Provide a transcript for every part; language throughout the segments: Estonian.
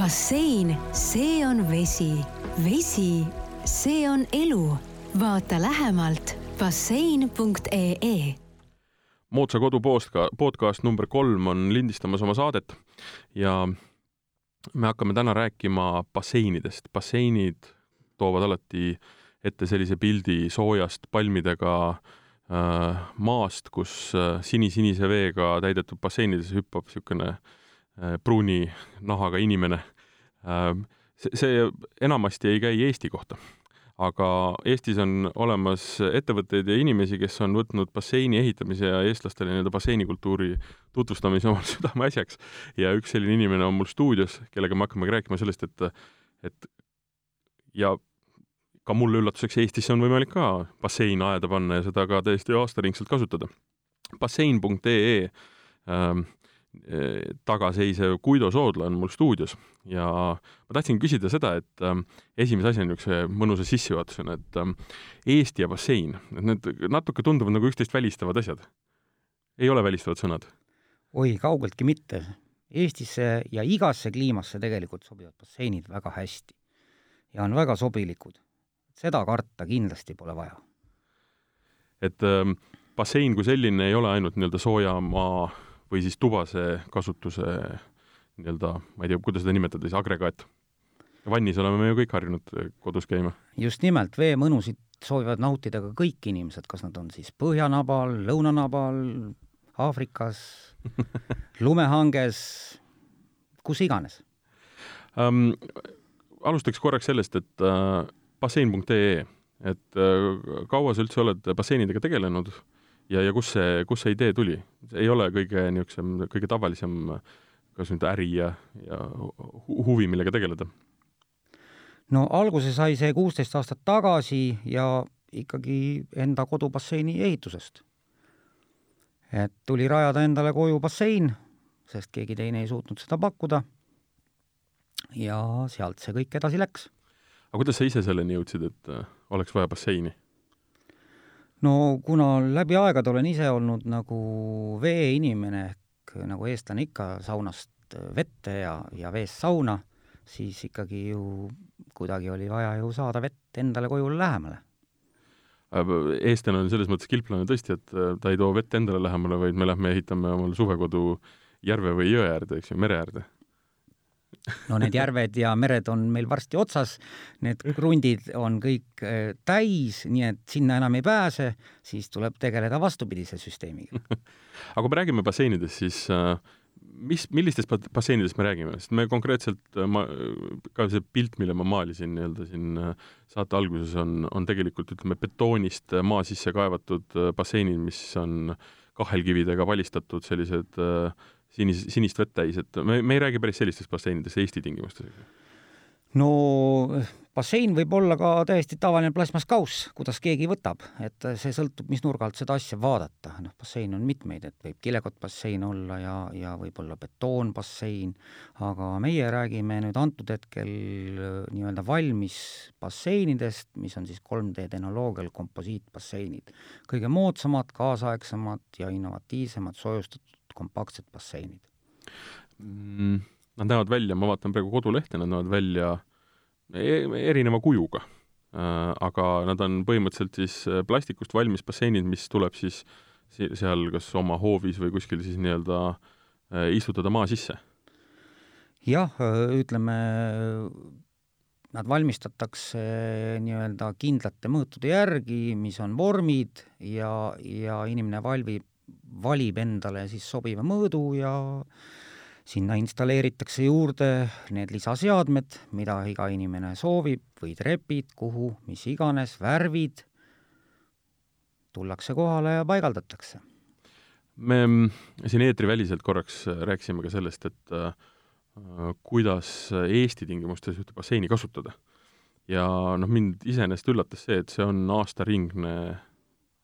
bassein, see on vesi, vesi, see on elu. vaata lähemalt bassein.ee. moodsa kodu postka-, podcast number kolm on lindistamas oma saadet ja me hakkame täna rääkima basseinidest. basseinid toovad alati ette sellise pildi soojast palmidega äh, maast, kus äh, sinisinise veega täidetud basseinides hüppab niisugune äh, pruuni nahaga inimene äh,. see, see enamasti ei käi Eesti kohta aga Eestis on olemas ettevõtteid ja inimesi, kes on võtnud basseini ehitamise ja eestlastele nii-öelda basseinikultuuri tutvustamise omal südameasjaks. ja üks selline inimene on mul stuudios, kellega me hakkamegi rääkima sellest, et, et ja ka mulle üllatuseks Eestisse on võimalik ka bassein aeda panna ja seda ka täiesti aastaringselt kasutada. bassein.ee ähm, tagaseisev Guido Soodla on mul stuudios ja ma tahtsin küsida seda, et ähm, esimese asjana niisuguse mõnusa sissejuhatusena, et ähm, Eesti ja bassein, et need natuke tunduvad nagu üksteist välistavad asjad. ei ole välistavad sõnad? oi, kaugeltki mitte. Eestisse ja igasse kliimasse tegelikult sobivad basseinid väga hästi ja on väga sobilikud. seda karta kindlasti pole vaja. et bassein kui selline ei ole ainult nii-öelda soojamaa või siis tubase kasutuse nii-öelda, ma ei tea, kuidas seda nimetada siis, agregaat. vannis oleme me ju kõik harjunud kodus käima. just nimelt, veemõnusid soovivad nautida ka kõik inimesed, kas nad on siis põhjanabal, lõunanabal, Aafrikas lumehanges, kus iganes um,. alustaks korraks sellest, et uh, bassein.ee, et uh, kaua sa üldse oled basseinidega tegelenud uh, ja, ja kus see, kust see idee tuli? ei ole kõige niisugusem, kõige tavalisem kas nüüd äri ja, ja huvi, millega tegeleda? no alguse sai see kuusteist aastat tagasi ja ikkagi enda kodubasseini ehitusest. et tuli rajada endale koju bassein, sest keegi teine ei suutnud seda pakkuda, ja sealt see kõik edasi läks. aga kuidas sa ise selleni jõudsid, et äh, oleks vaja basseini? No kuna läbi aegade olen ise olnud nagu veeinimene ehk nagu eestlane ikka saunast vette ja, ja veest sauna, siis ikkagi ju kuidagi oli vaja ju saada vett endale koju lähemale. eestlane on selles mõttes kilplane tõesti, et äh, ta ei too vett endale lähemale, vaid me lähme ehitame omale suvekodu järve või jõe äärde, eks ju, mere äärde no need järved ja mered on meil varsti otsas, need krundid on kõik äh, täis, nii et sinna enam ei pääse, siis tuleb tegeleda vastupidise süsteemiga. Aga kui me räägime basseinidest, siis äh, mis, millistest basseinidest me räägime, sest me konkreetselt, äh, ma, ka see pilt, mille ma maalisin nii-öelda siin saate alguses, on, on tegelikult ütleme, betoonist maa sisse kaevatud basseinid, mis on kahelkividega valistatud sellised äh, sinis, sinist vett täis, et me, me ei räägi päris sellistest basseinidest Eesti tingimustes. no bassein võib olla ka täiesti tavaline plasmaskauss, kuidas keegi võtab, et see sõltub, mis nurga alt seda asja vaadata, noh, bassein on mitmeid, et võib kilekottbassein olla ja, ja võib-olla betoonbassein, aga meie räägime nüüd antud hetkel nii-öelda valmis basseinidest, mis on siis 3D tehnoloogial komposiitbasseinid. kõige moodsamad, kaasaegsemad ja innovatiivsemad soojustatud kompaktsed basseinid mm,? Nad näevad välja, ma vaatan praegu kodulehte, nad näevad välja e erineva kujuga äh,. aga nad on põhimõtteliselt siis äh, plastikust valmis basseinid, mis tuleb siis seal kas oma hoovis või kuskil siis nii-öelda äh, istutada maa sisse. jah, ütleme, nad valmistatakse nii-öelda kindlate mõõtude järgi, mis on vormid ja, ja inimene valvib valib endale siis sobiva mõõdu ja sinna installeeritakse juurde need lisaseadmed, mida iga inimene soovib, või trepid, kuhu, mis iganes, värvid, tullakse kohale ja paigaldatakse. me siin eetriväliselt korraks rääkisime ka sellest, et äh, kuidas Eesti tingimustes ühte basseini kasutada. ja noh, mind iseenesest üllatas see, et see on aastaringne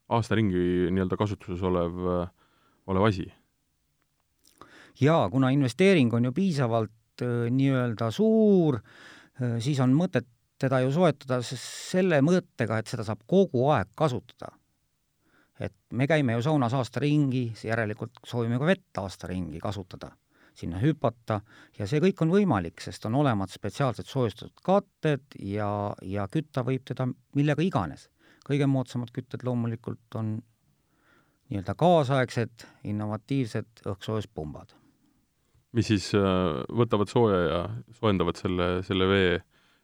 aasta ringi nii-öelda kasutuses olev, olev asi? jaa, kuna investeering on ju piisavalt äh, nii-öelda suur, äh, siis on mõtet teda ju soetada selle mõttega, et seda saab kogu aeg kasutada. et me käime ju saunas aasta ringi, järelikult soovime ka vett aasta ringi kasutada. sinna hüpata ja see kõik on võimalik, sest on olemas spetsiaalsed soojustatud katted ja, ja kütta võib teda millega iganes. kõige moodsamad kütted loomulikult on nii-öelda kaasaegsed innovatiivsed õhkssoojuspumbad. mis siis äh, võtavad sooja ja soojendavad selle, selle vee,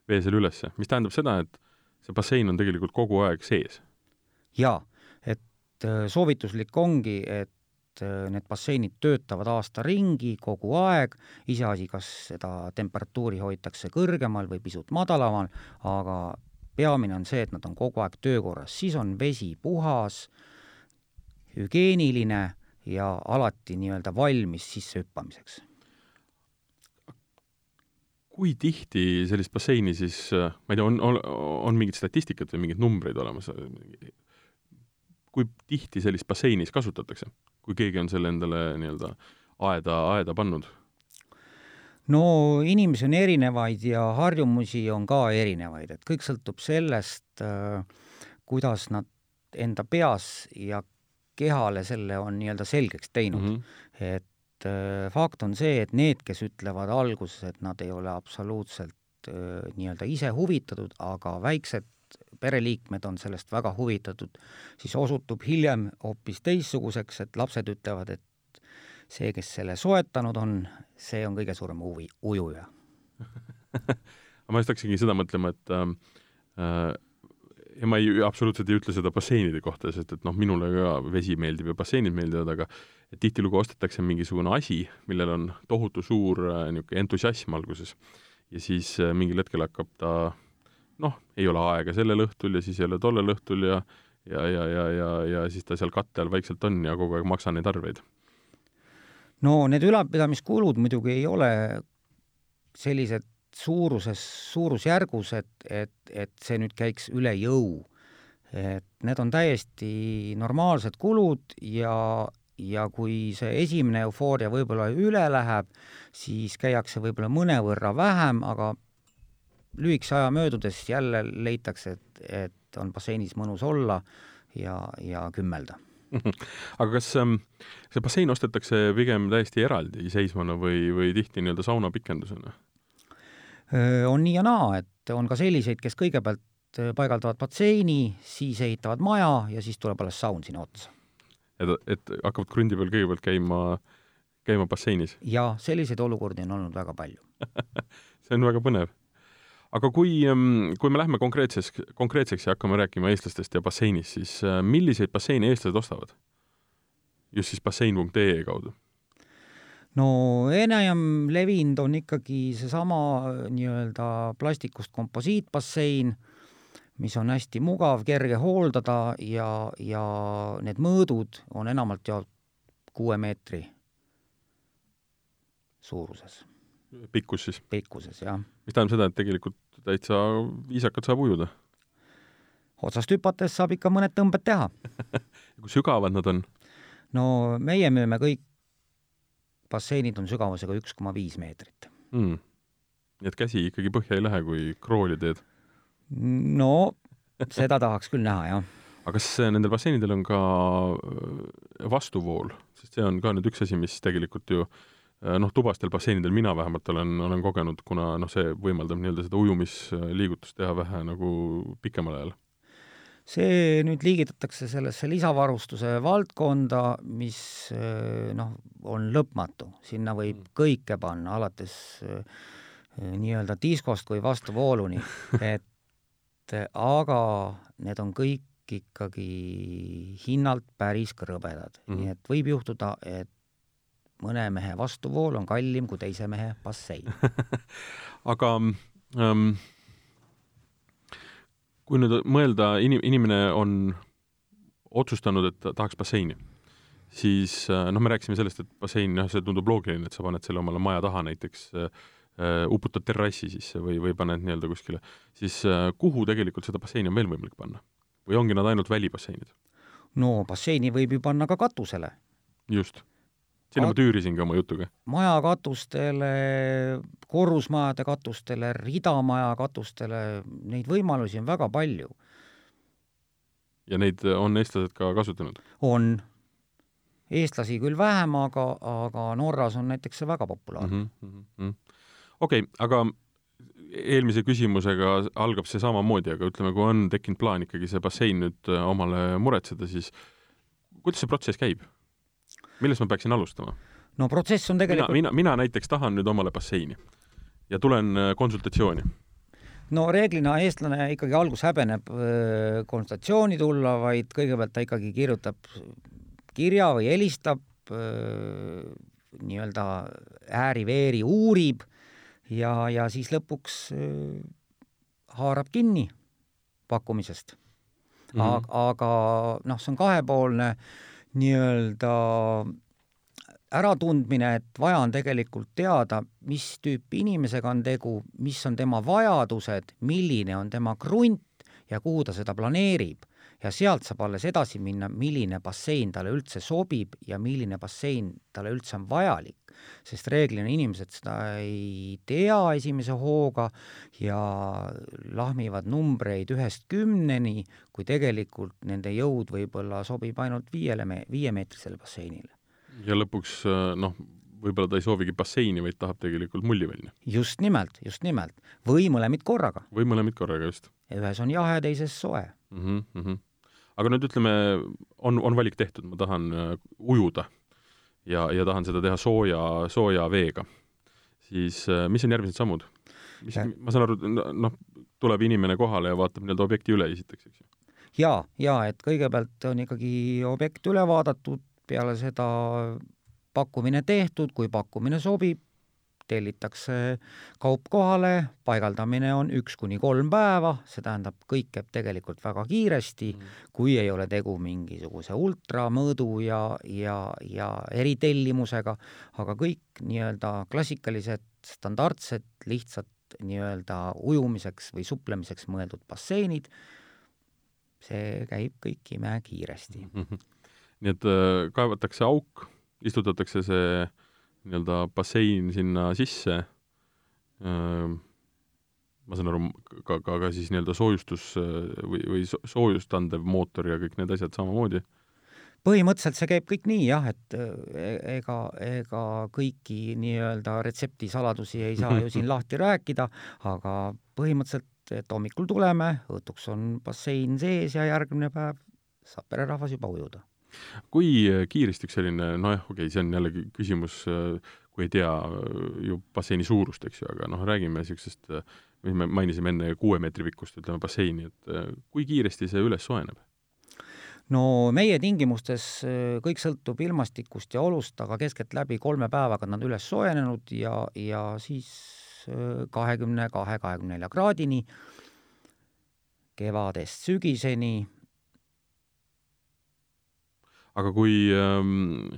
vee seal ülesse, mis tähendab seda, et see bassein on tegelikult kogu aeg sees? jaa, et äh, soovituslik ongi, et äh, need basseinid töötavad aasta ringi kogu aeg, iseasi, kas seda temperatuuri hoitakse kõrgemal või pisut madalamal, aga peamine on see, et nad on kogu aeg töökorras, siis on vesi puhas, hügieeniline ja alati nii-öelda valmis sissehüppamiseks. kui tihti sellist basseini siis, ma ei tea, on, on, on mingit statistikat või mingeid numbreid olemas? kui tihti sellist basseinis kasutatakse, kui keegi on selle endale nii-öelda aeda, aeda pannud? no inimesi on erinevaid ja harjumusi on ka erinevaid, et kõik sõltub sellest, kuidas nad enda peas ja kehale selle on nii-öelda selgeks teinud mm. -hmm. et äh, fakt on see, et need, kes ütlevad alguses, et nad ei ole absoluutselt äh, nii-öelda ise huvitatud, aga väiksed pereliikmed on sellest väga huvitatud, siis osutub hiljem hoopis teistsuguseks, et lapsed ütlevad, et see, kes selle soetanud on, see on kõige suurem huvi, ujuja ma just hakkasingi seda mõtlema, et ähm, äh, ja ma ei, absoluutselt ei ütle seda basseinide kohta, sest et noh, minule ka vesi meeldib ja basseinid meeldivad, aga tihtilugu ostetakse mingisugune asi, millel on tohutu suur äh, niisugune entusiasm alguses ja siis äh, mingil hetkel hakkab ta noh, ei ole aega sellel õhtul ja siis ei ole tollel õhtul ja ja, ja, ja, ja, ja siis ta seal katte all vaikselt on ja kogu aeg maksan neid arveid. no need ülalpidamiskulud muidugi ei ole sellised suuruses, suurusjärgus, et, et, et see nüüd käiks üle jõu. et need on täiesti normaalsed kulud ja, ja kui see esimene eufooria võib-olla üle läheb, siis käiakse võib-olla mõnevõrra vähem, aga lühikese aja möödudes jälle leitakse, et, et on basseinis mõnus olla ja, ja kümmelda aga kas ähm, see bassein ostetakse pigem täiesti eraldiseisvana või, või tihti nii-öelda sauna pikendusena? On nii ja naa, et on ka selliseid, kes kõigepealt paigaldavad batseini, siis ehitavad maja ja siis tuleb alles saun sinna otsa. et, et hakkavad krundi peal kõigepealt käima, käima basseinis? jaa, selliseid olukordi on olnud väga palju see on väga põnev. aga kui, kui me lähme konkreetses, konkreetseks ja hakkame rääkima eestlastest ja basseinist, siis milliseid basseine eestlased ostavad? just siis bassein.ee kaudu no enam levinud on ikkagi seesama nii-öelda plastikust komposiitbassein, mis on hästi mugav, kerge hooldada ja, ja need mõõdud on enamalt jaolt kuue meetri suuruses. pikkus siis? pikkuses, jah. mis tähendab seda, et tegelikult täitsa viisakalt saab ujuda? otsast hüpates saab ikka mõned tõmbed teha kui sügavad nad on? no meie müüme kõik basseinid on sügavusega üks koma viis meetrit mm.. nii et käsi ikkagi põhja ei lähe, kui krooli teed? no seda tahaks küll näha, jah. aga kas nendel basseinidel on ka äh, vastuvool, sest see on ka nüüd üks asi, mis tegelikult ju äh, noh, tubastel basseinidel mina vähemalt olen, olen kogenud, kuna noh, see võimaldab nii-öelda seda ujumisliigutust teha vähe nagu pikemal ajal see nüüd liigitatakse sellesse lisavarustuse valdkonda, mis eh, noh, on lõpmatu, sinna võib mm. kõike panna, alates eh, nii-öelda diskost kui vastuvooluni, et aga need on kõik ikkagi hinnalt päris krõbedad mm, -hmm. nii et võib juhtuda, et mõne mehe vastuvool on kallim kui teise mehe bassein aga ähm, kui nüüd mõelda, inim-, inimene on otsustanud, et ta tahaks basseini, siis äh, noh, me rääkisime sellest, et bassein, noh, see tundub loogiline, et sa paned selle omale maja taha näiteks äh,, uputad terrassi sisse või, või paned nii-öelda kuskile, siis äh, kuhu tegelikult seda basseini on veel võimalik panna? või ongi nad ainult välibasseinid? no basseini võib ju panna ka katusele. just sinna ma tüürisingi oma jutuga. maja katustele, korrusmajade katustele, ridamaja katustele, neid võimalusi on väga palju. ja neid on eestlased ka kasutanud? on. eestlasi küll vähem, aga, aga Norras on näiteks see väga populaarne mm -hmm.. okei okay,, aga eelmise küsimusega algab see samamoodi, aga ütleme, kui on tekkinud plaan ikkagi see bassein nüüd äh, omale muretseda, siis kuidas see protsess käib? Millest ma peaksin alustama? no protsess on tegelikult mina, mina, mina näiteks tahan nüüd omale basseini ja tulen äh, konsultatsiooni no reeglina eestlane ikkagi algus häbeneb äh, konsultatsiooni tulla, vaid kõigepealt ta ikkagi kirjutab kirja või helistab, nii-öelda ääri-veeri uurib ja, ja siis lõpuks haarab kinni pakkumisest mm. -hmm. aga, aga noh, see on kahepoolne nii-öelda äratundmine, et vaja on tegelikult teada, mis tüüpi inimesega on tegu, mis on tema vajadused, milline on tema krunt ja kuhu ta seda planeerib ja sealt saab alles edasi minna, milline bassein talle üldse sobib ja milline bassein talle üldse on vajalik. sest reeglina inimesed seda ei tea esimese hooga ja lahmivad numbreid ühest kümneni, kui tegelikult nende jõud võib-olla sobib ainult viiele me-, viiemeetrisele basseinile. ja lõpuks noh, võib-olla ta ei soovigi basseini, vaid tahab tegelikult mullivälja. just nimelt, just nimelt. või mõlemid korraga. või mõlemid korraga, just. ühes on jahe, teises soe mm. -hmm, mm -hmm aga nüüd ütleme, on, on valik tehtud, ma tahan äh, ujuda ja, ja tahan seda teha sooja, sooja veega, siis äh, mis on järgmised sammud? mis, ma saan aru, noh, tuleb inimene kohale ja vaatab nii-öelda objekti üle esiteks, eks ju? jaa, jaa, et kõigepealt on ikkagi objekt üle vaadatud, peale seda pakkumine tehtud, kui pakkumine sobib, tellitakse kaup kohale, paigaldamine on üks kuni kolm päeva, see tähendab, kõik käib tegelikult väga kiiresti mm, kui ei ole tegu mingisuguse ultramõõdu ja, ja, ja eritellimusega, aga kõik nii-öelda klassikalised, standardsed, lihtsad nii-öelda ujumiseks või suplemiseks mõeldud basseinid, see käib kõik imekiiresti mm. -hmm. nii et äh, kaevatakse auk, istutatakse see äh, nii-öelda bassein sinna sisse, ma saan aru, ka, ka, ka siis nii-öelda soojustus või, või soojust andev mootor ja kõik need asjad samamoodi? põhimõtteliselt see käib kõik nii jah, et e-, ega, ega kõiki nii-öelda retseptisaladusi ei saa ju siin lahti rääkida, aga põhimõtteliselt, et hommikul tuleme, õhtuks on bassein sees ja järgmine päev saab pererahvas juba ujuda kui äh, kiiresti üks selline, nojah, okei okay,, see on jällegi küsimus, äh, kui ei tea äh, ju basseini suurust, eks ju, aga noh, räägime niisugusest, mis me mainisime enne, kuue meetri pikkust, ütleme, basseini, et kui kiiresti see üles soojeneb? no meie tingimustes kõik sõltub ilmastikust ja olust, aga keskeltläbi kolme päevaga nad üles soojenenud ja, ja siis kahekümne kahe, kahekümne nelja kraadini kevadest sügiseni aga kui ähm,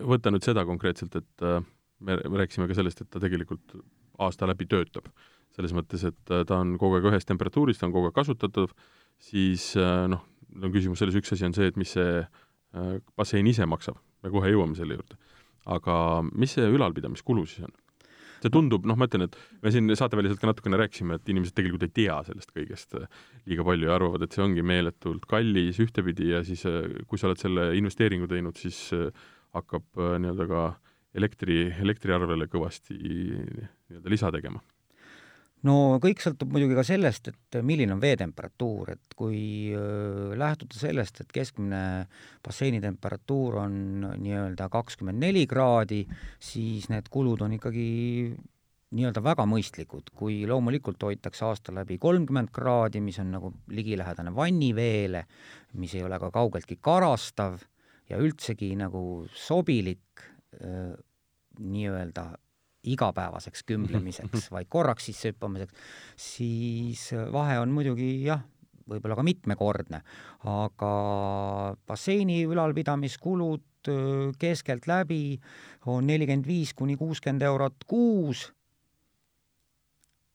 võtta nüüd seda konkreetselt, et äh, me, me rääkisime ka sellest, et ta tegelikult aasta läbi töötab, selles mõttes, et äh, ta on kogu aeg ühes temperatuuris, ta on kogu aeg kasutatav, siis äh, noh, on küsimus selles, üks asi on see, et mis see äh, bassein ise maksab, me kohe jõuame selle juurde. aga mis see ülalpidamiskulu siis on? See tundub, noh, ma ütlen, et me siin saateväliselt ka natukene rääkisime, et inimesed tegelikult ei tea sellest kõigest äh, liiga palju ja arvavad, et see ongi meeletult kallis ühtepidi ja siis, äh, kui sa oled selle investeeringu teinud, siis äh, hakkab nii-öelda ka elektri, elektriarvele kõvasti nii-öelda lisa tegema no kõik sõltub muidugi ka sellest, et milline on veetemperatuur, et kui lähtuda sellest, et keskmine basseini temperatuur on nii-öelda kakskümmend neli kraadi, siis need kulud on ikkagi nii-öelda väga mõistlikud, kui loomulikult hoitakse aasta läbi kolmkümmend kraadi, mis on nagu ligilähedane vanniveele, mis ei ole ka kaugeltki karastav ja üldsegi nagu sobilik nii-öelda igapäevaseks kümblemiseks, vaid korraks sisse hüppamiseks, siis vahe on muidugi jah, võib-olla ka mitmekordne, aga basseini ülalpidamiskulud keskeltläbi on nelikümmend viis kuni kuuskümmend eurot kuus.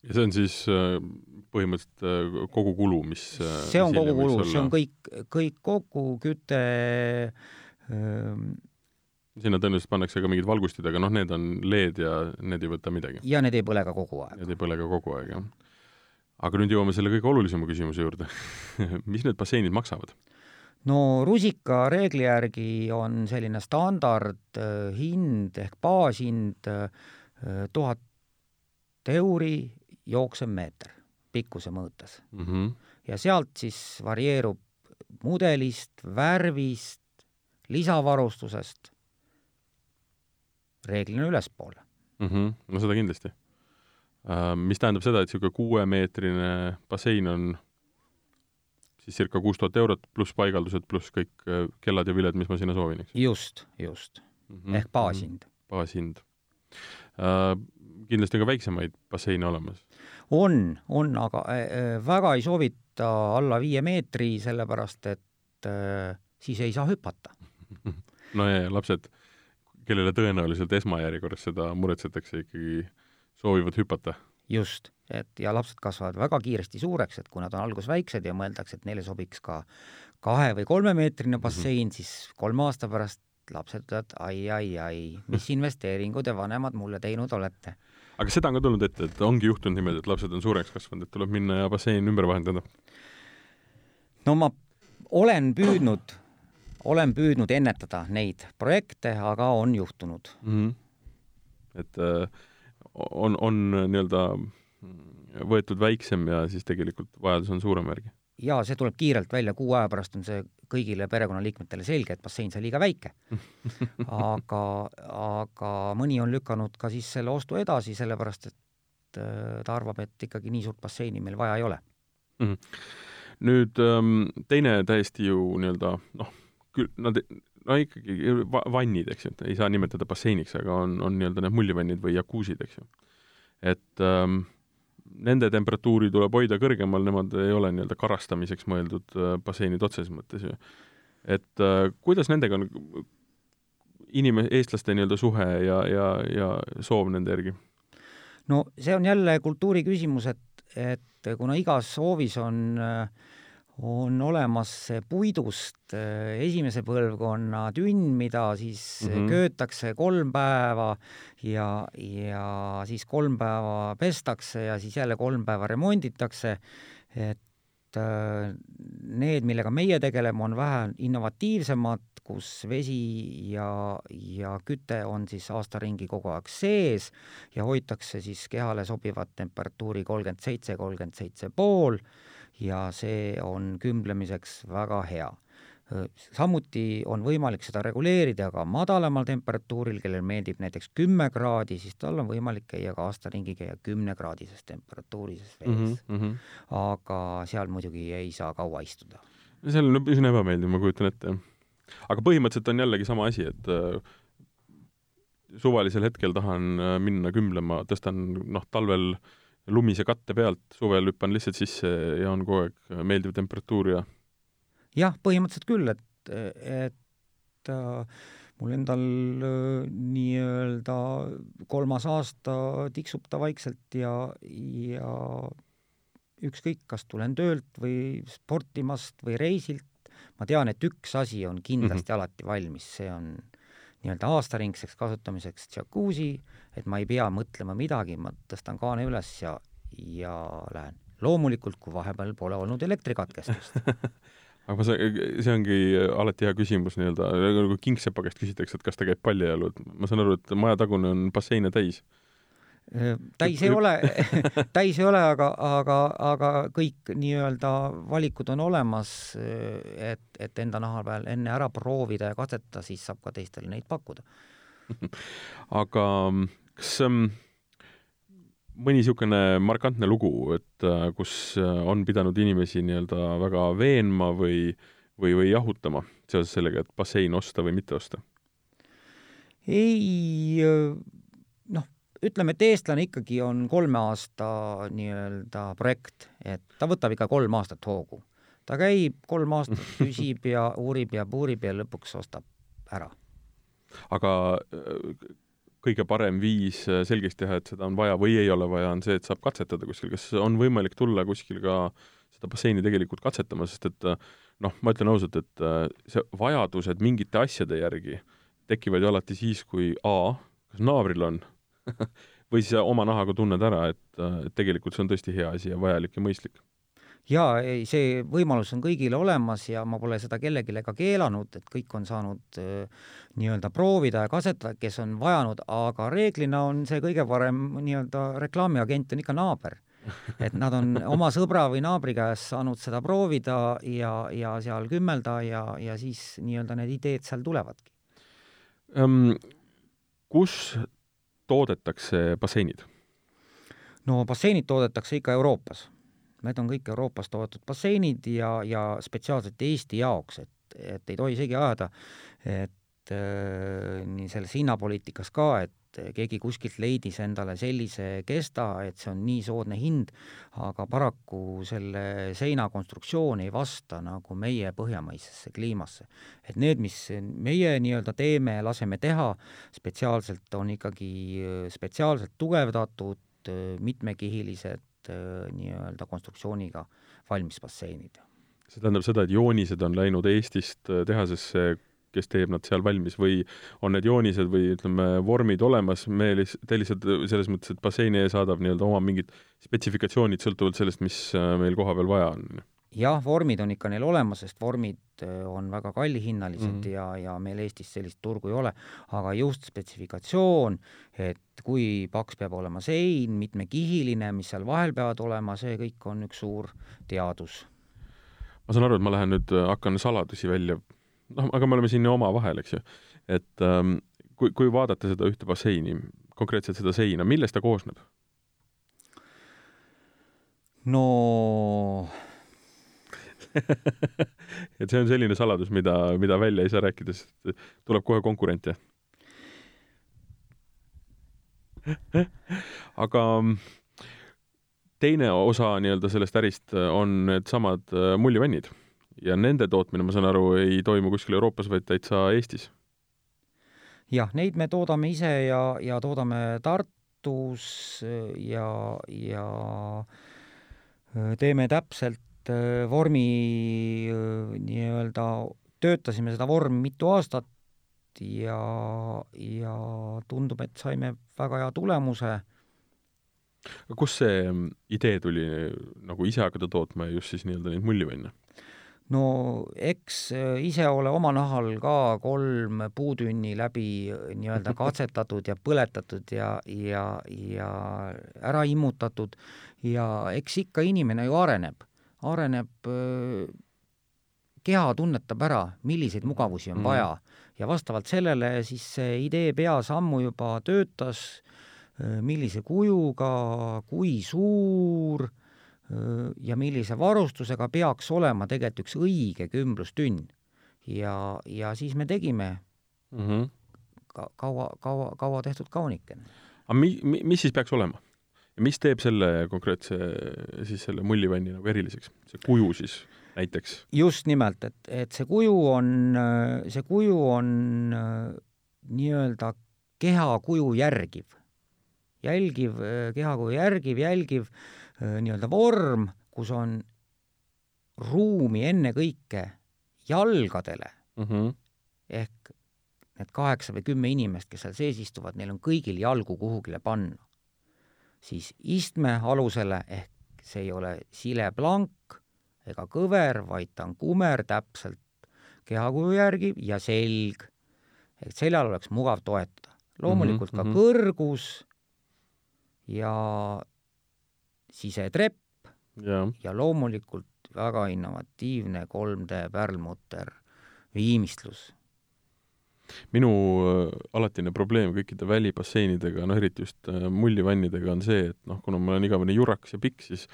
ja see on siis põhimõtteliselt kogu kulu, mis see on kogu kulu, see on kõik, kõik kokku, küte, sinna tõenäoliselt pannakse ka mingid valgustid, aga noh, need on LED ja need ei võta midagi. ja need ei põle ka kogu aeg. Need ei põle ka kogu aeg, jah. aga nüüd jõuame selle kõige olulisema küsimuse juurde mis need basseinid maksavad? no rusikareegli järgi on selline standardhind ehk baashind äh, tuhat euri jooksev meeter pikkuse mõõtes mm. -hmm. ja sealt siis varieerub mudelist, värvist, lisavarustusest reeglina ülespoole mm. -hmm. no seda kindlasti uh,. mis tähendab seda, et niisugune kuuemeetrine bassein on siis circa kuus tuhat eurot pluss paigaldused pluss kõik äh, kellad ja viled, mis ma sinna soovin, eks? just, just mm. -hmm. ehk baashind. baashind uh,. kindlasti on ka väiksemaid basseine olemas? on, on, aga äh, väga ei soovita alla viie meetri, sellepärast et äh, siis ei saa hüpata no ja, ja lapsed, kellele tõenäoliselt esmajärjekorras seda muretsetakse, ikkagi soovivad hüpata just, et ja lapsed kasvavad väga kiiresti suureks, et kui nad on alguses väiksed ja mõeldakse, et neile sobiks ka kahe- või kolmemeetrine bassein mm, -hmm. siis kolme aasta pärast lapsed ütlevad ai, ai, ai, mis investeeringud te vanemad mulle teinud olete. aga seda on ka tulnud ette, et ongi juhtunud niimoodi, et lapsed on suureks kasvanud, et tuleb minna ja bassein ümber vahendada? no ma olen püüdnud, olen püüdnud ennetada neid projekte, aga on juhtunud mm. -hmm. et äh, on, on nii-öelda võetud väiksem ja siis tegelikult vajadus on suurem järgi? jaa, see tuleb kiirelt välja, kuu aja pärast on see kõigile perekonnaliikmetele selge, et bassein sai liiga väike. aga, aga mõni on lükanud ka siis selle ostu edasi, sellepärast et äh, ta arvab, et ikkagi nii suurt basseini meil vaja ei ole mm. -hmm. nüüd ähm, teine täiesti ju nii-öelda noh, küll nad no ikkagi vannid, eks ju, ei saa nimetada basseiniks, aga on, on nii-öelda need mullivannid või jakuusid, eks ju. et ähm, nende temperatuuri tuleb hoida kõrgemal, nemad ei ole nii-öelda karastamiseks mõeldud äh, basseinid otseses mõttes ju. et äh, kuidas nendega on inim-, eestlaste nii-öelda suhe ja, ja, ja soov nende järgi? no see on jälle kultuuri küsimus, et, et kuna igas hoovis on äh, on olemas puidust äh, esimese põlvkonna tünn, mida siis mm -hmm. köötakse kolm päeva ja, ja siis kolm päeva pestakse ja siis jälle kolm päeva remonditakse, et äh, need, millega meie tegeleme, on vähe innovatiivsemad, kus vesi ja, ja küte on siis aasta ringi kogu aeg sees ja hoitakse siis kehale sobivat temperatuuri kolmkümmend seitse, kolmkümmend seitse pool ja see on kümblemiseks väga hea. samuti on võimalik seda reguleerida ka madalamal temperatuuril, kellel meeldib näiteks kümme kraadi, siis tal on võimalik käia ka aasta ringi käia kümnekraadises temperatuurises vees mm. -hmm. aga seal muidugi ei saa kaua istuda. seal on üsna ebameeldiv, ma kujutan ette. aga põhimõtteliselt on jällegi sama asi, et äh, suvalisel hetkel tahan äh, minna kümblema, tõstan noh, talvel äh, lumise katte pealt, suvel hüppan lihtsalt sisse ja on kogu aeg meeldiv temperatuur ja jah, põhimõtteliselt küll, et, et äh, mul endal äh, nii-öelda kolmas aasta tiksub ta vaikselt ja, ja ükskõik, kas tulen töölt või sportimast või reisilt, ma tean, et üks asi on kindlasti mm -hmm. alati valmis, see on nii-öelda aastaringseks kasutamiseks džakuusi, et ma ei pea mõtlema midagi, ma tõstan kaane üles ja, ja lähen. loomulikult, kui vahepeal pole olnud elektrikatkestust aga ma saan, see ongi alati hea küsimus nii-öelda, nagu kingsepa käest küsitakse, et kas ta käib paljajalu, et ma saan aru, et majatagune on basseine täis täis ei ole täis ei ole, aga, aga, aga kõik nii-öelda valikud on olemas, et, et enda naha peal enne ära proovida ja katsetada, siis saab ka teistele neid pakkuda. aga kas ähm, mõni niisugune markantne lugu, et äh, kus on pidanud inimesi nii-öelda väga veenma või, või, või jahutama seoses sellega, et bassein osta või mitte osta? ei ütleme, et eestlane ikkagi on kolme aasta nii-öelda projekt, et ta võtab ikka kolm aastat hoogu. ta käib kolm aastat, küsib ja uurib ja puurib ja lõpuks ostab ära. aga äh, kõige parem viis äh, selgeks teha, et seda on vaja või ei ole vaja, on see, et saab katsetada kuskil, kas on võimalik tulla kuskil ka seda basseini tegelikult katsetama, sest et äh, noh, ma ütlen ausalt, et see vajadused mingite asjade järgi tekivad ju alati siis, kui A, kas naabril on või siis oma nahaga tunned ära, et, et tegelikult see on tõesti hea asi ja vajalik ja mõistlik? jaa, ei, see võimalus on kõigil olemas ja ma pole seda kellelegi ka keelanud, et kõik on saanud äh, nii-öelda proovida ja katsetada, kes on vajanud, aga reeglina on see kõige parem nii-öelda reklaamiagent on ikka naaber et nad on oma sõbra või naabri käest saanud seda proovida ja, ja seal kümmelda ja, ja siis nii-öelda need ideed seal tulevadki um,. kus toodetakse basseinid? no basseinid toodetakse ikka Euroopas. Need on kõik Euroopas toodetud basseinid ja, ja spetsiaalselt Eesti jaoks, et, et ei tohi isegi ajada, et äh, nii selles hinnapoliitikas ka, et keegi kuskilt leidis endale sellise kesta, et see on nii soodne hind, aga paraku selle seina konstruktsioon ei vasta nagu meie põhjamaisesse kliimasse. et need, mis meie nii-öelda teeme, laseme teha, spetsiaalselt on ikkagi spetsiaalselt tugevdatud, mitmekihilised nii-öelda konstruktsiooniga valmis basseinid. see tähendab seda, et joonised on läinud Eestist tehasesse kes teeb nad seal valmis või on need joonised või ütleme, vormid olemas, me liht-, te lihtsalt selles mõttes, et basseini saadab nii-öelda oma mingid spetsifikatsioonid sõltuvalt sellest, mis äh, meil kohapeal vaja on? jah, vormid on ikka neil olemas, sest vormid äh, on väga kallihinnalised mm -hmm. ja, ja meil Eestis sellist turgu ei ole, aga just spetsifikatsioon, et kui paks peab olema sein, mitmekihiline, mis seal vahel peavad olema, see kõik on üks suur teadus ma saan aru, et ma lähen nüüd, äh, hakkan saladusi välja noh, aga me oleme siin ju omavahel, eks ju. et ähm, kui, kui vaadata seda ühte basseini, konkreetselt seda seina, millest ta koosneb? no et see on selline saladus, mida, mida välja ei saa rääkida, sest tuleb kohe konkurent, jah? aga ähm, teine osa nii-öelda sellest ärist on needsamad äh, mullivannid ja nende tootmine, ma saan aru, ei toimu kuskil Euroopas, vaid täitsa Eestis? jah, neid me toodame ise ja, ja toodame Tartus ja, ja äh, teeme täpselt äh, vormi äh, nii-öelda, töötasime seda vormi mitu aastat ja, ja tundub, et saime väga hea tulemuse. kust see idee tuli nagu ise hakata tootma ja just siis nii-öelda neid mullivanne? No eks äh, ise ole oma nahal ka kolm puutünni läbi äh, nii-öelda katsetatud ja põletatud ja, ja, ja ära immutatud. Ja eks ikka inimene ju areneb, areneb, äh, keha tunnetab ära, milliseid mugavusi on mm. vaja. Ja vastavalt sellele siis see idee peas ammu juba töötas, millise kujuga, kui suur ja millise varustusega peaks olema tegelikult üks õige kümblustünn. ja, ja siis me tegime mm -hmm. ka kaua, kaua, kaua tehtud kaunikene. aga mi-, mi-, mis siis peaks olema? ja mis teeb selle konkreetse, siis selle mullivanni nagu eriliseks, see kuju siis näiteks? just nimelt, et, et see kuju on, see kuju on nii-öelda kehakuju järgiv, jälgiv, kehakuju järgiv, jälgiv äh, nii-öelda vorm, kus on ruumi ennekõike jalgadele mm. -hmm. ehk need kaheksa või kümme inimest, kes seal sees istuvad, neil on kõigil jalgu kuhugile panna. siis istme alusele ehk see ei ole sileplank ega kõver, vaid ta on kumer täpselt kehakuju järgi ja selg, et seljal oleks mugav toetada. loomulikult mm -hmm. ka mhm. kõrgus ja sisetrepp ja. ja loomulikult väga innovatiivne 3D pärlmutter, viimistlus. minu äh, alatine probleem kõikide välibasseinidega, no eriti just äh, mullivannidega on see, et noh, kuna ma olen igavene jurakas ja pikk, siis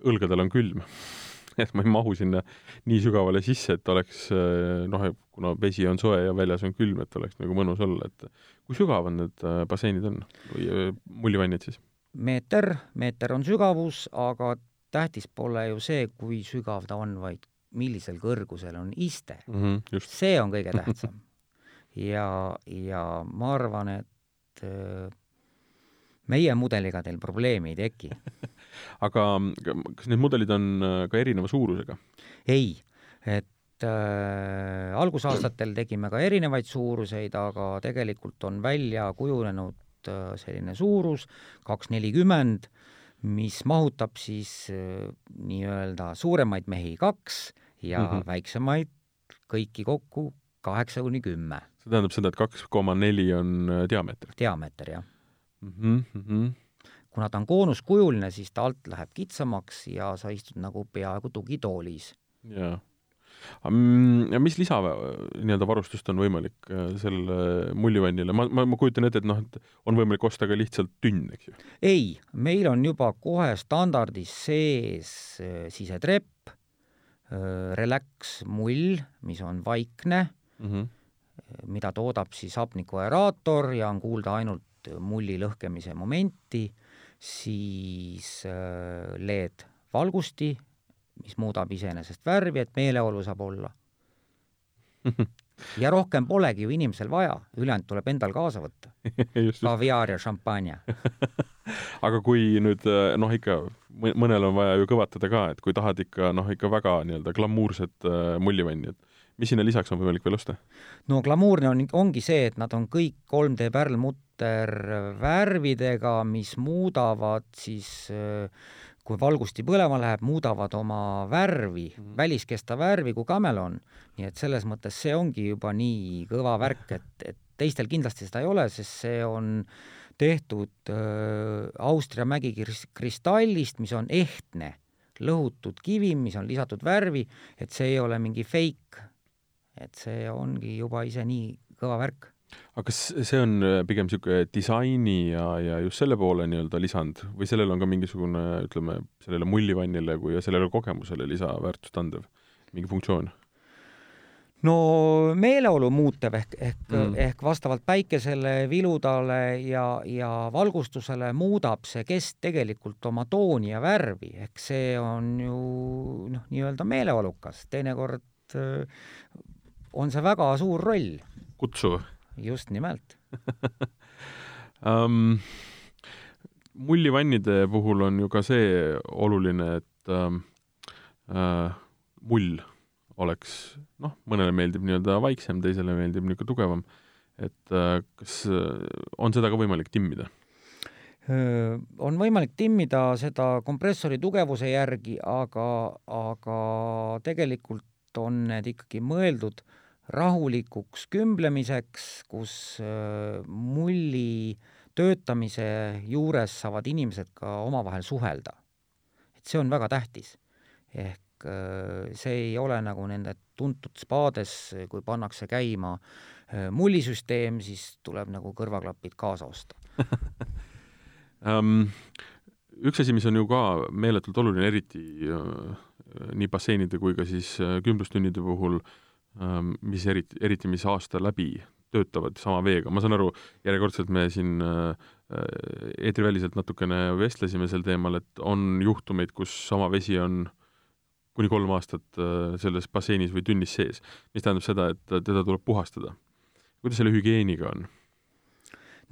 õlgadel on külm et ma ei mahu sinna nii sügavale sisse, et oleks äh, noh, kuna vesi on soe ja väljas on külm, et oleks nagu mõnus olla, et kui sügavad need basseinid on või mullivannid siis? Meeter, meeter on sügavus, aga tähtis pole ju see, kui sügav ta on, vaid millisel kõrgusel on iste mm. -hmm, see on kõige tähtsam. ja, ja ma arvan, et äh, meie mudeliga teil probleemi ei teki aga kas need mudelid on äh, ka erineva suurusega? ei, et äh, algusaastatel tegime ka erinevaid suuruseid, aga tegelikult on välja kujunenud Äh, selline suurus, kaks nelikümmend, mis mahutab siis äh, nii-öelda suuremaid mehi kaks ja mm -hmm. väiksemaid kõiki kokku kaheksa kuni kümme. see tähendab seda, et kaks koma neli on äh, diameeter? diameeter, jah mm. -hmm. kuna ta on koonuskujuline, siis ta alt läheb kitsamaks ja sa istud nagu peaaegu tugitoolis. jaa ja mis lisa nii-öelda varustust on võimalik äh, sellele mullivannile, ma, ma, ma kujutan ette, et noh, et on võimalik osta ka lihtsalt tünn, eks ju? ei, meil on juba kohe standardis sees äh, sisetrepp, äh, relax mull, mis on vaikne mm, -hmm. mida toodab siis hapnikuaeraator ja on kuulda ainult mulli lõhkemise momenti, siis LED valgusti mis muudab iseenesest värvi, et meeleolu saab olla. Ja rohkem polegi ju inimesel vaja, ülejäänud tuleb endal kaasa võtta. Kaviaar ja šampanja. Aga kui nüüd noh, ikka mõnel on vaja ju kõvatada ka, et kui tahad ikka noh, ikka väga nii-öelda glamuurset äh, mullivanni, et mis sinna lisaks on võimalik veel osta? no glamuurne on, ongi see, et nad on kõik 3D pärlmutter värvidega, mis muudavad siis äh, kui valgusti põlema läheb, muudavad oma värvi mm, -hmm. väliskesta värvi kui kamelon. nii et selles mõttes see ongi juba nii kõva värk, et, et teistel kindlasti seda ei ole, sest see on tehtud äh, Austria mägikristallist, mis on ehtne, lõhutud kivi, mis on lisatud värvi, et see ei ole mingi fake. et see ongi juba ise nii kõva värk aga kas see on äh, pigem niisugune disaini ja, ja just selle poole nii-öelda lisand või sellel on ka mingisugune, ütleme, sellele mullivannile kui sellele kogemusele lisaväärtust andev mingi funktsioon? no meeleolu muutev ehk, ehk mm., ehk vastavalt päikesele, viludale ja, ja valgustusele muudab see kest tegelikult oma tooni ja värvi, ehk see on ju noh, nii-öelda meeleolukas, teinekord äh, on see väga suur roll. kutsuv just nimelt um, mullivannide puhul on ju ka see oluline, et um, uh, mull oleks, noh, mõnele meeldib nii-öelda vaiksem, teisele meeldib niisugune tugevam. et uh, kas uh, on seda ka võimalik timmida? on võimalik timmida seda kompressori tugevuse järgi, aga, aga tegelikult on need ikkagi mõeldud äh, rahulikuks kümblemiseks, kus äh, mulli töötamise juures saavad inimesed ka omavahel suhelda. et see on väga tähtis. ehk äh, see ei ole nagu nende tuntud spaades, kui pannakse käima äh, mullisüsteem, siis tuleb nagu kõrvaklapid kaasa osta um, üks asi, mis on ju ka meeletult oluline, eriti uh, nii basseinide kui ka siis uh, kümblustünnide puhul uh,, Ähm, mis eriti, eriti mis aasta läbi töötavad sama veega, ma saan aru, järjekordselt me siin äh, eetriväliselt natukene vestlesime sel teemal, et on juhtumeid, kus sama vesi on kuni kolm aastat äh, selles basseinis või tünnis sees, mis tähendab seda, et teda tuleb puhastada. kuidas selle hügieeniga on?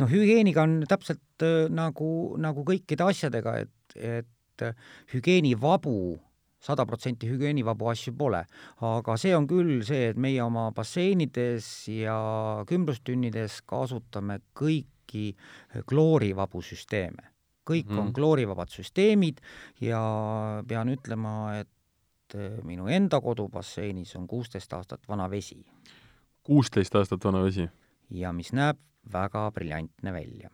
no hügieeniga on täpselt äh, nagu, nagu kõikide asjadega, et, et hügieenivabu sada protsenti hügieenivabu asju pole, aga see on küll see, et meie oma basseinides ja kümbrustünnides kasutame kõiki kloorivabu süsteeme. kõik mm -hmm. on mhm. kloorivabad süsteemid ja pean ütlema, et eh, minu enda kodubasseinis on kuusteist aastat vana vesi. kuusteist aastat vana vesi? ja mis näeb väga briljantne välja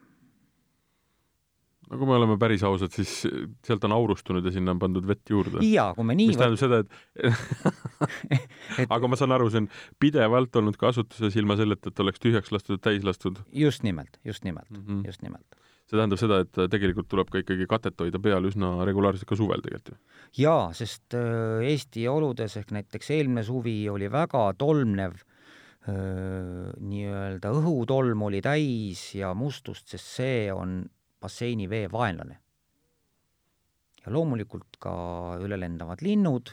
no kui me oleme päris ausad, siis sealt on aurustunud ja sinna on pandud vett juurde. jaa, kui me nii mis tähendab seda, et aga ma saan aru, see on pidevalt olnud kasutuses ilma selleta, et oleks tühjaks lastud, täis lastud. just nimelt, just nimelt mm, -hmm. just nimelt. see tähendab seda, et tegelikult tuleb ka ikkagi katet hoida peal üsna regulaarselt ka suvel tegelikult ju? jaa, sest äh, Eesti oludes ehk näiteks eelmine suvi oli väga tolmnev äh, nii-öelda õhutolm oli täis ja mustust, sest see on basseini vee vaenlane. ja loomulikult ka üle lendavad linnud,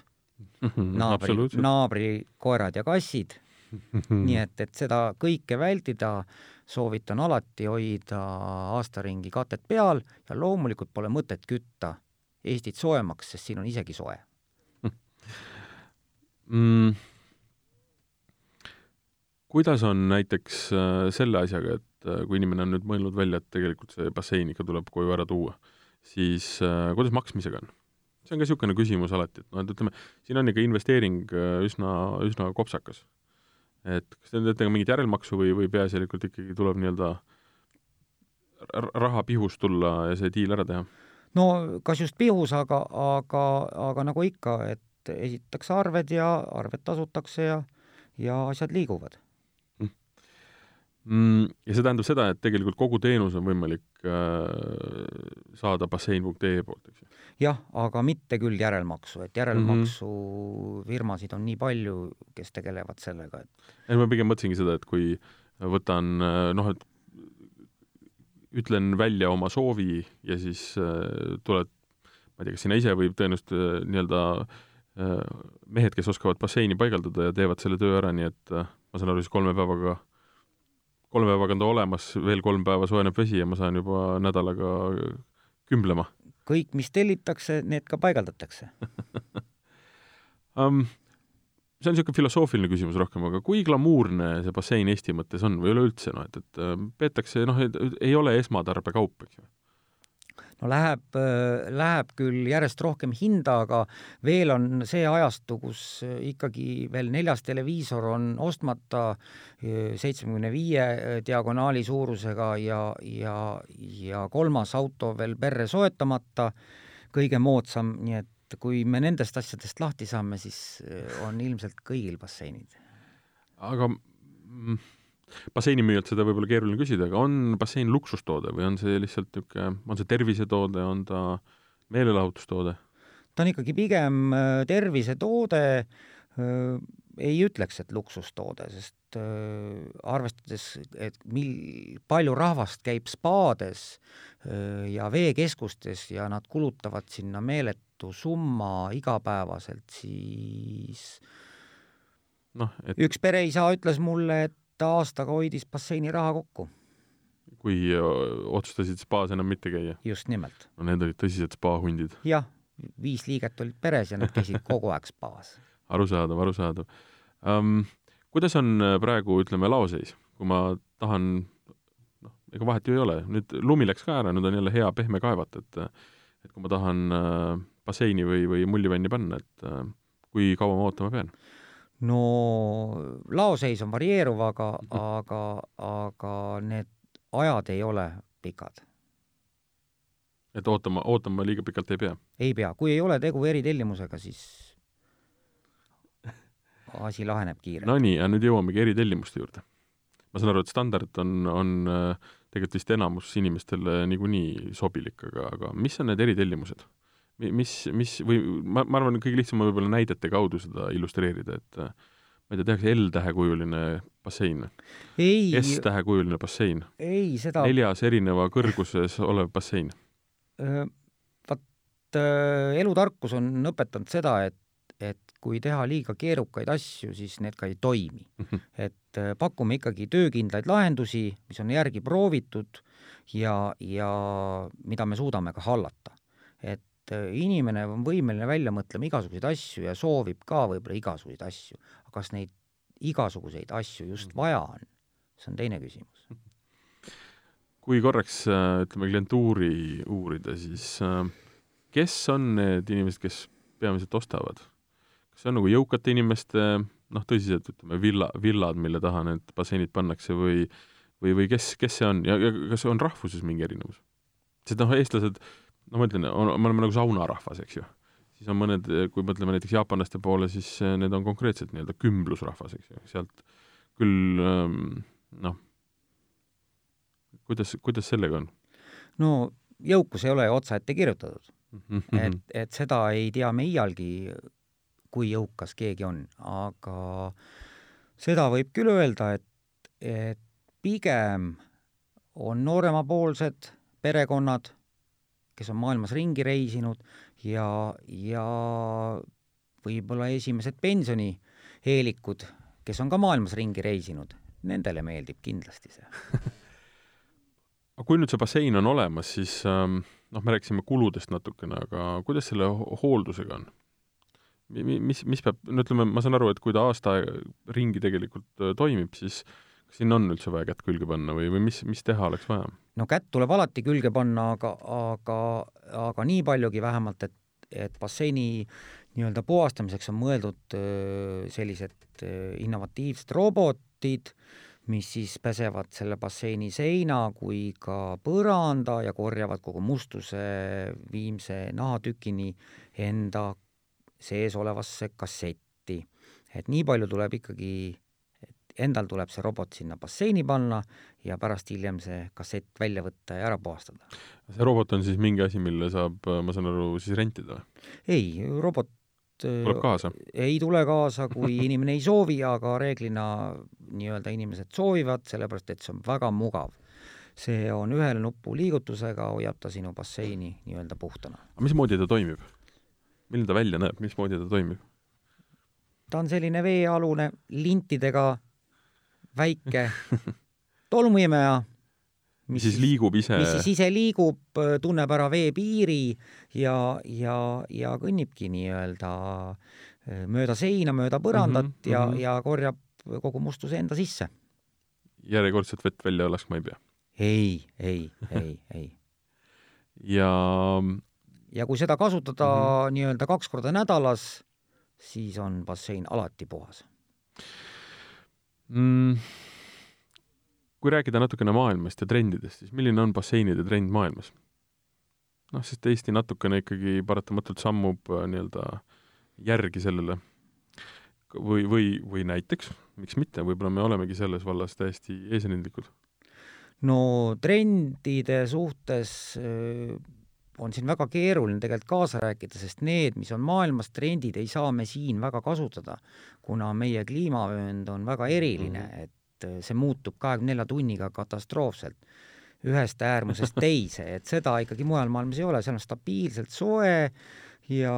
naabri, naabrikoerad ja kassid. Nii et, et seda kõike vältida, soovitan alati hoida aastaringi katet peal ja loomulikult pole mõtet kütta Eestit soojemaks, sest siin on isegi soe. Mm.. kuidas on näiteks äh, selle asjaga, et et äh, kui inimene on nüüd mõelnud välja, et tegelikult see bassein ikka tuleb koju ära tuua siis äh, kuidas maksmisega on? see on ka niisugune küsimus alati, et noh, et ütleme, siin on ikka investeering äh, üsna, üsna kopsakas. et kas te teete mingit järelmaksu või, või peaasjalikult ikkagi tuleb nii-öelda raha pihus tulla ja see diil ära teha? no kas just pihus, aga, aga, aga nagu ikka, et esitatakse arved ja arved tasutakse ja, ja asjad liiguvad. Ja see tähendab seda, et tegelikult kogu teenus on võimalik äh, saada bassein.ee poolt, eks ju? jah, aga mitte küll järelmaksu, et järelmaksufirmasid mhm. on nii palju, kes tegelevad sellega, et ei, ma pigem mõtlesingi seda, et kui võtan äh, noh, et ütlen välja oma soovi ja siis äh, tuled, ma ei tea, kas sina ise või tõenäoliselt äh, nii-öelda äh, mehed, kes oskavad basseini paigaldada ja teevad selle töö ära, nii et äh, ma saan aru, siis kolme päevaga kolme päevaga on ta olemas, veel kolm päeva soojeneb vesi ja ma saan juba nädalaga kümblema. kõik, mis tellitakse, need ka paigaldatakse um, see on niisugune filosoofiline küsimus rohkem, aga kui glamuurne see bassein Eesti mõttes on või üleüldse noh, et, et peetakse noh, ei ole esmatarbekaup, eks ju no läheb, äh, läheb küll järjest rohkem hinda, aga veel on see ajastu, kus äh, ikkagi veel neljas televiisor on ostmata äh, seitsmekümne viie diagonaali suurusega ja, ja, ja kolmas auto veel perre soetamata, kõige moodsam, nii et kui me nendest asjadest lahti saame, siis on ilmselt kõigil basseinid. aga mm, basseinimüüjalt seda võib-olla keeruline küsida, aga on bassein luksustoode või on see lihtsalt niisugune, on see tervisetoode, on ta meelelahutustoode? ta on ikkagi pigem äh, tervisetoode, äh, ei ütleks, et luksustoode, sest äh, arvestades, et mil-, palju rahvast käib spaades ja veekeskustes ja nad kulutavad sinna meeletu summa igapäevaselt, siis noh, et üks pereisa ütles mulle, et ta aastaga hoidis basseini raha kokku. kui otsustasid spaas enam mitte käia? just nimelt. no need olid tõsised spaahundid. jah, viis liiget olid peres ja nad käisid kogu aeg spaas. arusaadav, arusaadav um,. kuidas on praegu, ütleme, laoseis, kui ma tahan noh, ega vahet ju ei ole, nüüd lumi läks ka ära, nüüd on jälle hea pehme kaevata, et et kui ma tahan äh, basseini või, või mullivanni panna, et äh, kui kaua ma ootama pean? No laoseis on varieeruv, aga -hmm. aga, aga need ajad ei ole pikad. et ootama, ootama liiga pikalt ei pea? ei pea, kui ei ole tegu eritellimusega, siis asi laheneb kiirelt. Nonii, ja nüüd jõuamegi eritellimuste juurde. ma saan aru, et standard on, on äh, tegelikult vist enamus inimestele niikuinii sobilik, aga, aga mis on need eritellimused? Mis, mis või ma, ma arvan, kõige lihtsam on võib-olla näidete kaudu seda illustreerida, et ma ei tea, tehakse L-tähekujuline bassein. S-tähekujuline bassein. ei, seda neljas erineva kõrguses olev bassein. Vaat elutarkus on õpetanud seda, et, et kui teha liiga keerukaid asju, siis need ka ei toimi mm. -hmm. et pakume ikkagi töökindlaid lahendusi, mis on järgi proovitud ja, ja mida me suudame ka hallata. Et äh, inimene on võimeline välja mõtlema igasuguseid asju ja soovib ka võib-olla igasuguseid asju, aga kas neid igasuguseid asju just mm. vaja on, see on teine küsimus. kui korraks äh, ütleme klientuuri uurida, siis äh, kes on need inimesed, kes peamiselt ostavad? kas see on nagu jõukate inimeste noh, tõsiselt ütleme, villa, villad, mille taha need basseinid pannakse või või, või kes, kes see on ja, ja kas on rahvuses mingi erinevus? sest noh, eestlased äh, no ma ütlen, me oleme nagu saunarahvas, eks ju. siis on mõned, kui mõtleme näiteks jaapanlaste poole, siis eh, need on konkreetselt nii-öelda kümblusrahvas, eks ju, sealt küll ähm, noh, kuidas, kuidas sellega on? no jõukus ei ole otsaette kirjutatud mm. -hmm. et, et seda ei tea me iialgi, kui jõukas keegi on, aga seda võib küll öelda, et, et pigem on nooremapoolsed perekonnad kes on maailmas ringi reisinud ja, ja võib-olla esimesed pensionieelikud, kes on ka maailmas ringi reisinud, nendele meeldib kindlasti see aga kui nüüd see bassein on olemas, siis ähm, noh, me rääkisime kuludest natukene, aga kuidas selle hooldusega on? mis, mis peab, no ütleme, ma saan aru, et kui ta aasta ringi tegelikult äh, toimib, siis kas sinna on üldse vaja kätt külge panna või, või mis, mis teha oleks vaja? No kätt tuleb alati külge panna, aga, aga, aga nii paljugi vähemalt, et, et basseini nii-öelda puhastamiseks on mõeldud sellised innovatiivsed robotid, mis siis pesevad selle basseini seina kui ka põranda ja korjavad kogu mustuse viimse nahatükini enda sees olevasse kassetti. et nii palju tuleb ikkagi, endal tuleb see robot sinna basseini panna ja pärast hiljem see kassett välja võtta ja ära puhastada. see robot on siis mingi asi, mille saab, ma saan aru, siis rentida või? ei, robot tuleb kaasa? ei tule kaasa, kui inimene ei soovi, aga reeglina nii-öelda inimesed soovivad, sellepärast et see on väga mugav. see on ühe nupu liigutusega, hoiab ta sinu basseini nii-öelda puhtana. aga mismoodi ta toimib? milline ta välja näeb, mismoodi ta toimib? ta on selline veealune lintidega väike tolmuimeja mis siis liigub ise? mis siis ise liigub, tunneb ära veepiiri ja, ja, ja kõnnibki nii-öelda äh, mööda seina, mööda põrandat mm -hmm, ja mm, -hmm. ja korjab kogu mustuse enda sisse. järjekordselt vett välja laskma ei pea? ei, ei, ei, ei. ja ja kui seda kasutada mm -hmm. nii-öelda kaks korda nädalas, siis on bassein alati puhas mm kui rääkida natukene maailmast ja trendidest, siis milline on basseinide trend maailmas? noh, sest Eesti natukene ikkagi paratamatult sammub äh, nii-öelda järgi sellele või, või, või näiteks, miks mitte, võib-olla me olemegi selles vallas täiesti eesrindlikud? no trendide suhtes äh, on siin väga keeruline tegelikult kaasa rääkida, sest need, mis on maailmas trendid, ei saa me siin väga kasutada, kuna meie kliimavöönd on väga eriline et et äh, see muutub kahekümne nelja tunniga katastroofselt ühest äärmusest teise, et seda ikkagi mujal maailmas ei ole, seal on stabiilselt soe ja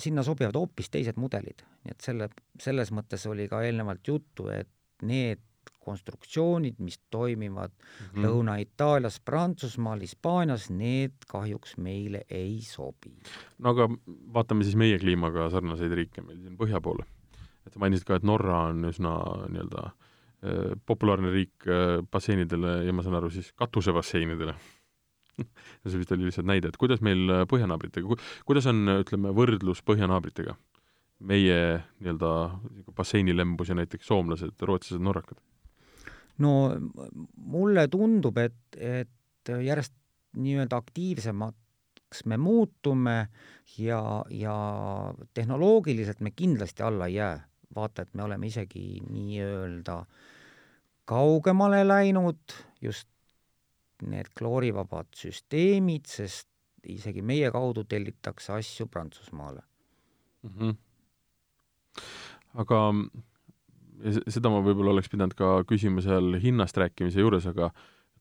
sinna sobivad hoopis teised mudelid. nii et selle, selles mõttes oli ka eelnevalt juttu, et need konstruktsioonid, mis toimivad mm -hmm. Lõuna-Itaalias, Prantsusmaal, Hispaanias, need kahjuks meile ei sobi. no aga vaatame siis meie kliimaga sarnaseid riike meil siin põhja poole. et sa mainisid ka, et Norra on üsna nii-öelda äh, populaarne riik äh, basseinidele ja ma saan aru, siis katusebasseinidele see vist oli lihtsalt näide, et kuidas meil äh, põhjanaabritega, kuidas on, ütleme, võrdlus põhjanaabritega? meie nii-öelda basseinilembus ja näiteks soomlased, rootslased, norrakad? No mulle tundub, et, et järjest nii-öelda aktiivsemaks me muutume ja, ja tehnoloogiliselt me kindlasti alla ei jää vaata, et me oleme isegi nii-öelda kaugemale läinud, just need kloorivabad süsteemid, sest isegi meie kaudu tellitakse asju Prantsusmaale mm. -hmm. aga seda ma võib-olla oleks pidanud ka küsima seal hinnast rääkimise juures, aga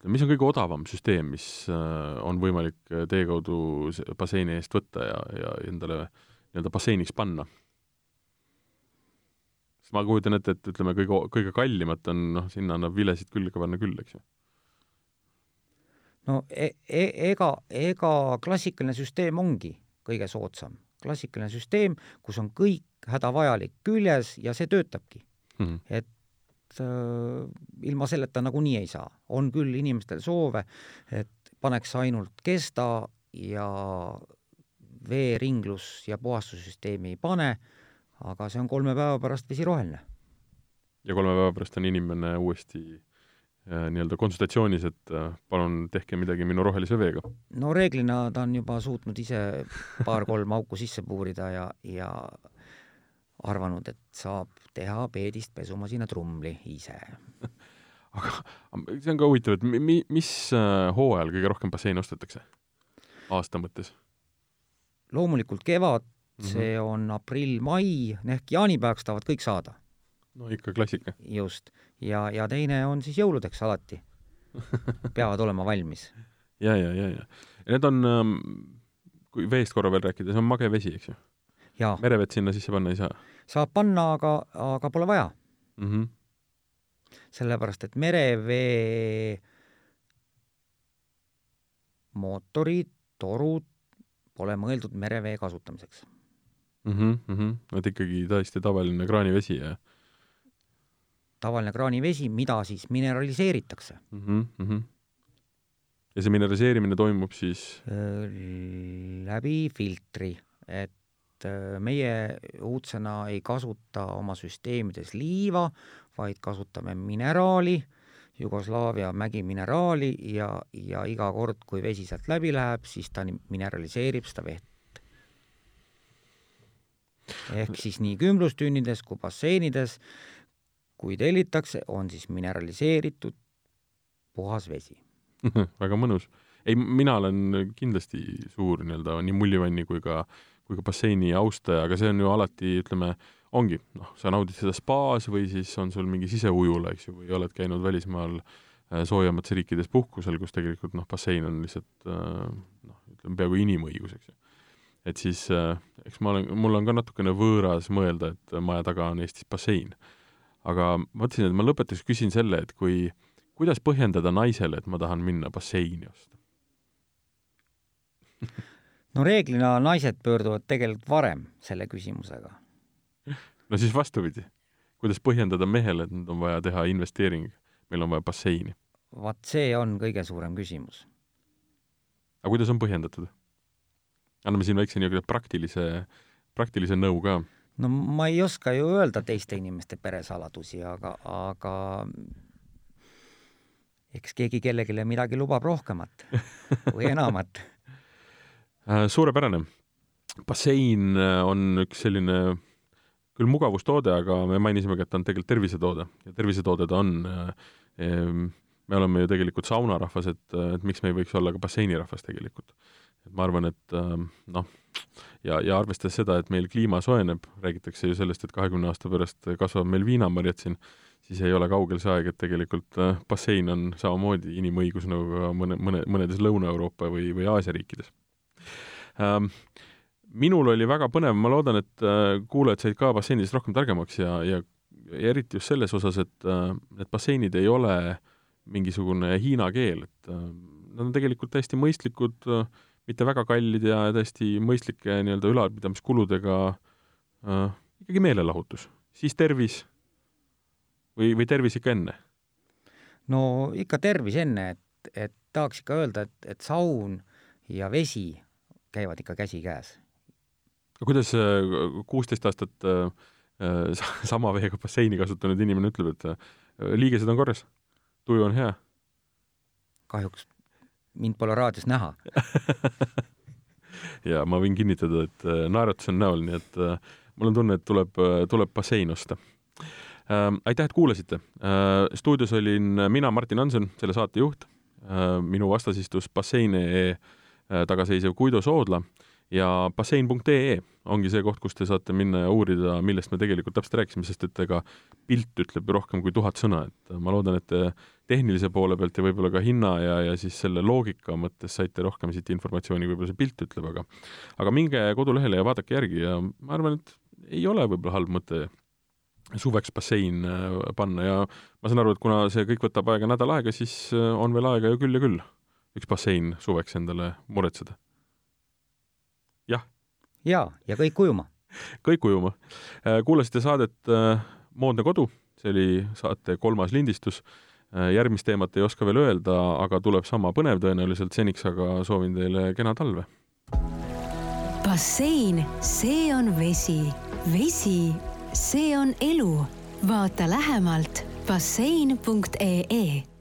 mis on kõige odavam süsteem, mis äh, on võimalik teie kaudu basseini eest võtta ja, ja endale nii-öelda basseiniks panna? sest ma kujutan ette, et ütleme, kõige, kõige kallimat on noh, sinna annab vilesid külge panna küll, eks ju. no e e ega, ega klassikaline süsteem ongi kõige soodsam. klassikaline süsteem, kus on kõik hädavajalik küljes ja see töötabki mm. -hmm. et äh, ilma selleta nagunii ei saa. on küll inimestel soove, et paneks ainult kesta ja veeringlus ja puhastussüsteemi ei pane aga see on kolme päeva pärast vesi roheline. ja kolme päeva pärast on inimene uuesti äh, nii-öelda konsultatsioonis, et äh, palun tehke midagi minu rohelise veega? no reeglina ta on juba suutnud ise paar-kolm auku sisse puurida ja, ja arvanud, et saab teha peedist pesumasina trumli ise aga see on ka huvitav, et mi-, mis äh, hooajal kõige rohkem basseine ostetakse aasta mõttes? loomulikult kevad, Mhm. see on aprill-mai, ehk jaanipäevaks tahavad kõik saada. no ikka klassika. just, ja, ja teine on siis jõuludeks alati peavad olema valmis. ja, ja, ja, ja. ja need on, ähm, kui veest korra veel rääkida, see on mage vesi, eks ju? Merevett sinna sisse panna ei saa? saab panna, aga, aga pole vaja mm. -hmm. sellepärast, et merevee mootorid, torud pole mõeldud merevee kasutamiseks mm. -hmm, et ikkagi täiesti tavaline kraanivesi ja tavaline kraanivesi, mida siis mineraliseeritakse mm. -hmm. ja see mineraliseerimine toimub siis? läbi filtri, et äh, meie uudsena ei kasuta oma süsteemides liiva, vaid kasutame mineraali, Jugoslaavia mägimineraali ja, ja iga kord, kui vesi sealt läbi läheb, siis ta mineraliseerib seda vett. ehk siis nii kümblustünnides kui basseinides, kui tellitakse, on siis mineraliseeritud puhas vesi väga mõnus. ei, mina olen kindlasti suur nii-öelda nii mullivanni kui ka, kui ka basseini austaja, aga see on ju alati, ütleme, ongi, noh, sa naudid seda spaas või siis on sul mingi siseujula, eks ju, või oled käinud välismaal äh, soojemates riikides puhkusel, kus tegelikult noh, bassein on lihtsalt äh, noh, ütleme peaaegu inimõigus, eks ju. et siis äh, eks ma olen, mul on ka natukene võõras mõelda, et maja taga on Eestis bassein. aga mõtlesin, et ma lõpetuseks küsin selle, et kui, kuidas põhjendada naisele, et ma tahan minna basseini osta no reeglina naised pöörduvad tegelikult varem selle küsimusega no siis vastupidi, kuidas põhjendada mehele, et nüüd on vaja teha investeering, meil on vaja basseini? vaat see on kõige suurem küsimus. aga kuidas on põhjendatud? anname siin väikse niisuguse praktilise, praktilise nõu ka. no ma ei oska ju öelda teiste inimeste peresaladusi, aga, aga eks keegi kellelegi midagi lubab rohkemat või enamat suurepärane. bassein on üks selline küll mugavustoode, aga me mainisimegi, et ta on tegelikult tervisetoode ja tervisetoode ta on. me oleme ju tegelikult saunarahvas, et, et miks me ei võiks olla ka basseinirahvas tegelikult. et ma arvan, et noh, ja, ja arvestades seda, et meil kliima soojeneb, räägitakse ju sellest, et kahekümne aasta pärast kasvab meil viinamarjad siin, siis ei ole kaugel see aeg, et tegelikult bassein on samamoodi inimõigus nagu ka mõne, mõne, mõnedes Lõuna-Euroopa või, või Aasia riikides minul oli väga põnev, ma loodan, et äh, kuulajad said ka basseinidest rohkem targemaks ja, ja, ja eriti just selles osas, et äh, need basseinid ei ole mingisugune hiina keel, et äh, nad on tegelikult täiesti mõistlikud, mitte väga kallid ja täiesti mõistlike nii-öelda ülalpidamiskuludega äh, ikkagi meelelahutus, siis tervis või, või tervis ikka enne? no ikka tervis enne, et, et tahaks ikka öelda, et, et saun ja vesi käivad ikka käsikäes kuidas äh, kuusteist aastat äh, äh, sama veega basseini kasutanud inimene ütleb, et liigesed on korras, tuju on hea? kahjuks mind pole raadios näha ja ma võin kinnitada, et naeratus on näol, nii et mul on tunne, et tuleb, tuleb bassein osta. aitäh, et kuulasite. stuudios olin mina, Martin Hanson, selle saate juht. minu vastas istus bassein.ee tagaseisev Guido Soodla ja bassein.ee ongi see koht, kus te saate minna ja uurida, millest me tegelikult täpselt rääkisime, sest et ega pilt ütleb rohkem kui tuhat sõna, et ma loodan, et te tehnilise poole pealt ja võib-olla ka hinna ja, ja siis selle loogika mõttes saite rohkem siit informatsiooni, võib-olla see pilt ütleb, aga aga minge kodulehele ja vaadake järgi ja ma arvan, et ei ole võib-olla halb mõte suveks bassein äh, panna ja ma saan aru, et kuna see kõik võtab aega nädal aega, siis äh, on veel aega ju küll ja küll üks bassein suveks endale muretseda jaa, ja kõik ujuma. kõik ujuma. Äh, kuulasite saadet äh, Moodne kodu, see oli saate kolmas lindistus. Äh, järgmist teemat ei oska veel öelda, aga tuleb sama põnev tõenäoliselt, seniks aga soovin teile kena talve. bassein, see on vesi, vesi, see on elu. vaata lähemalt bassein.ee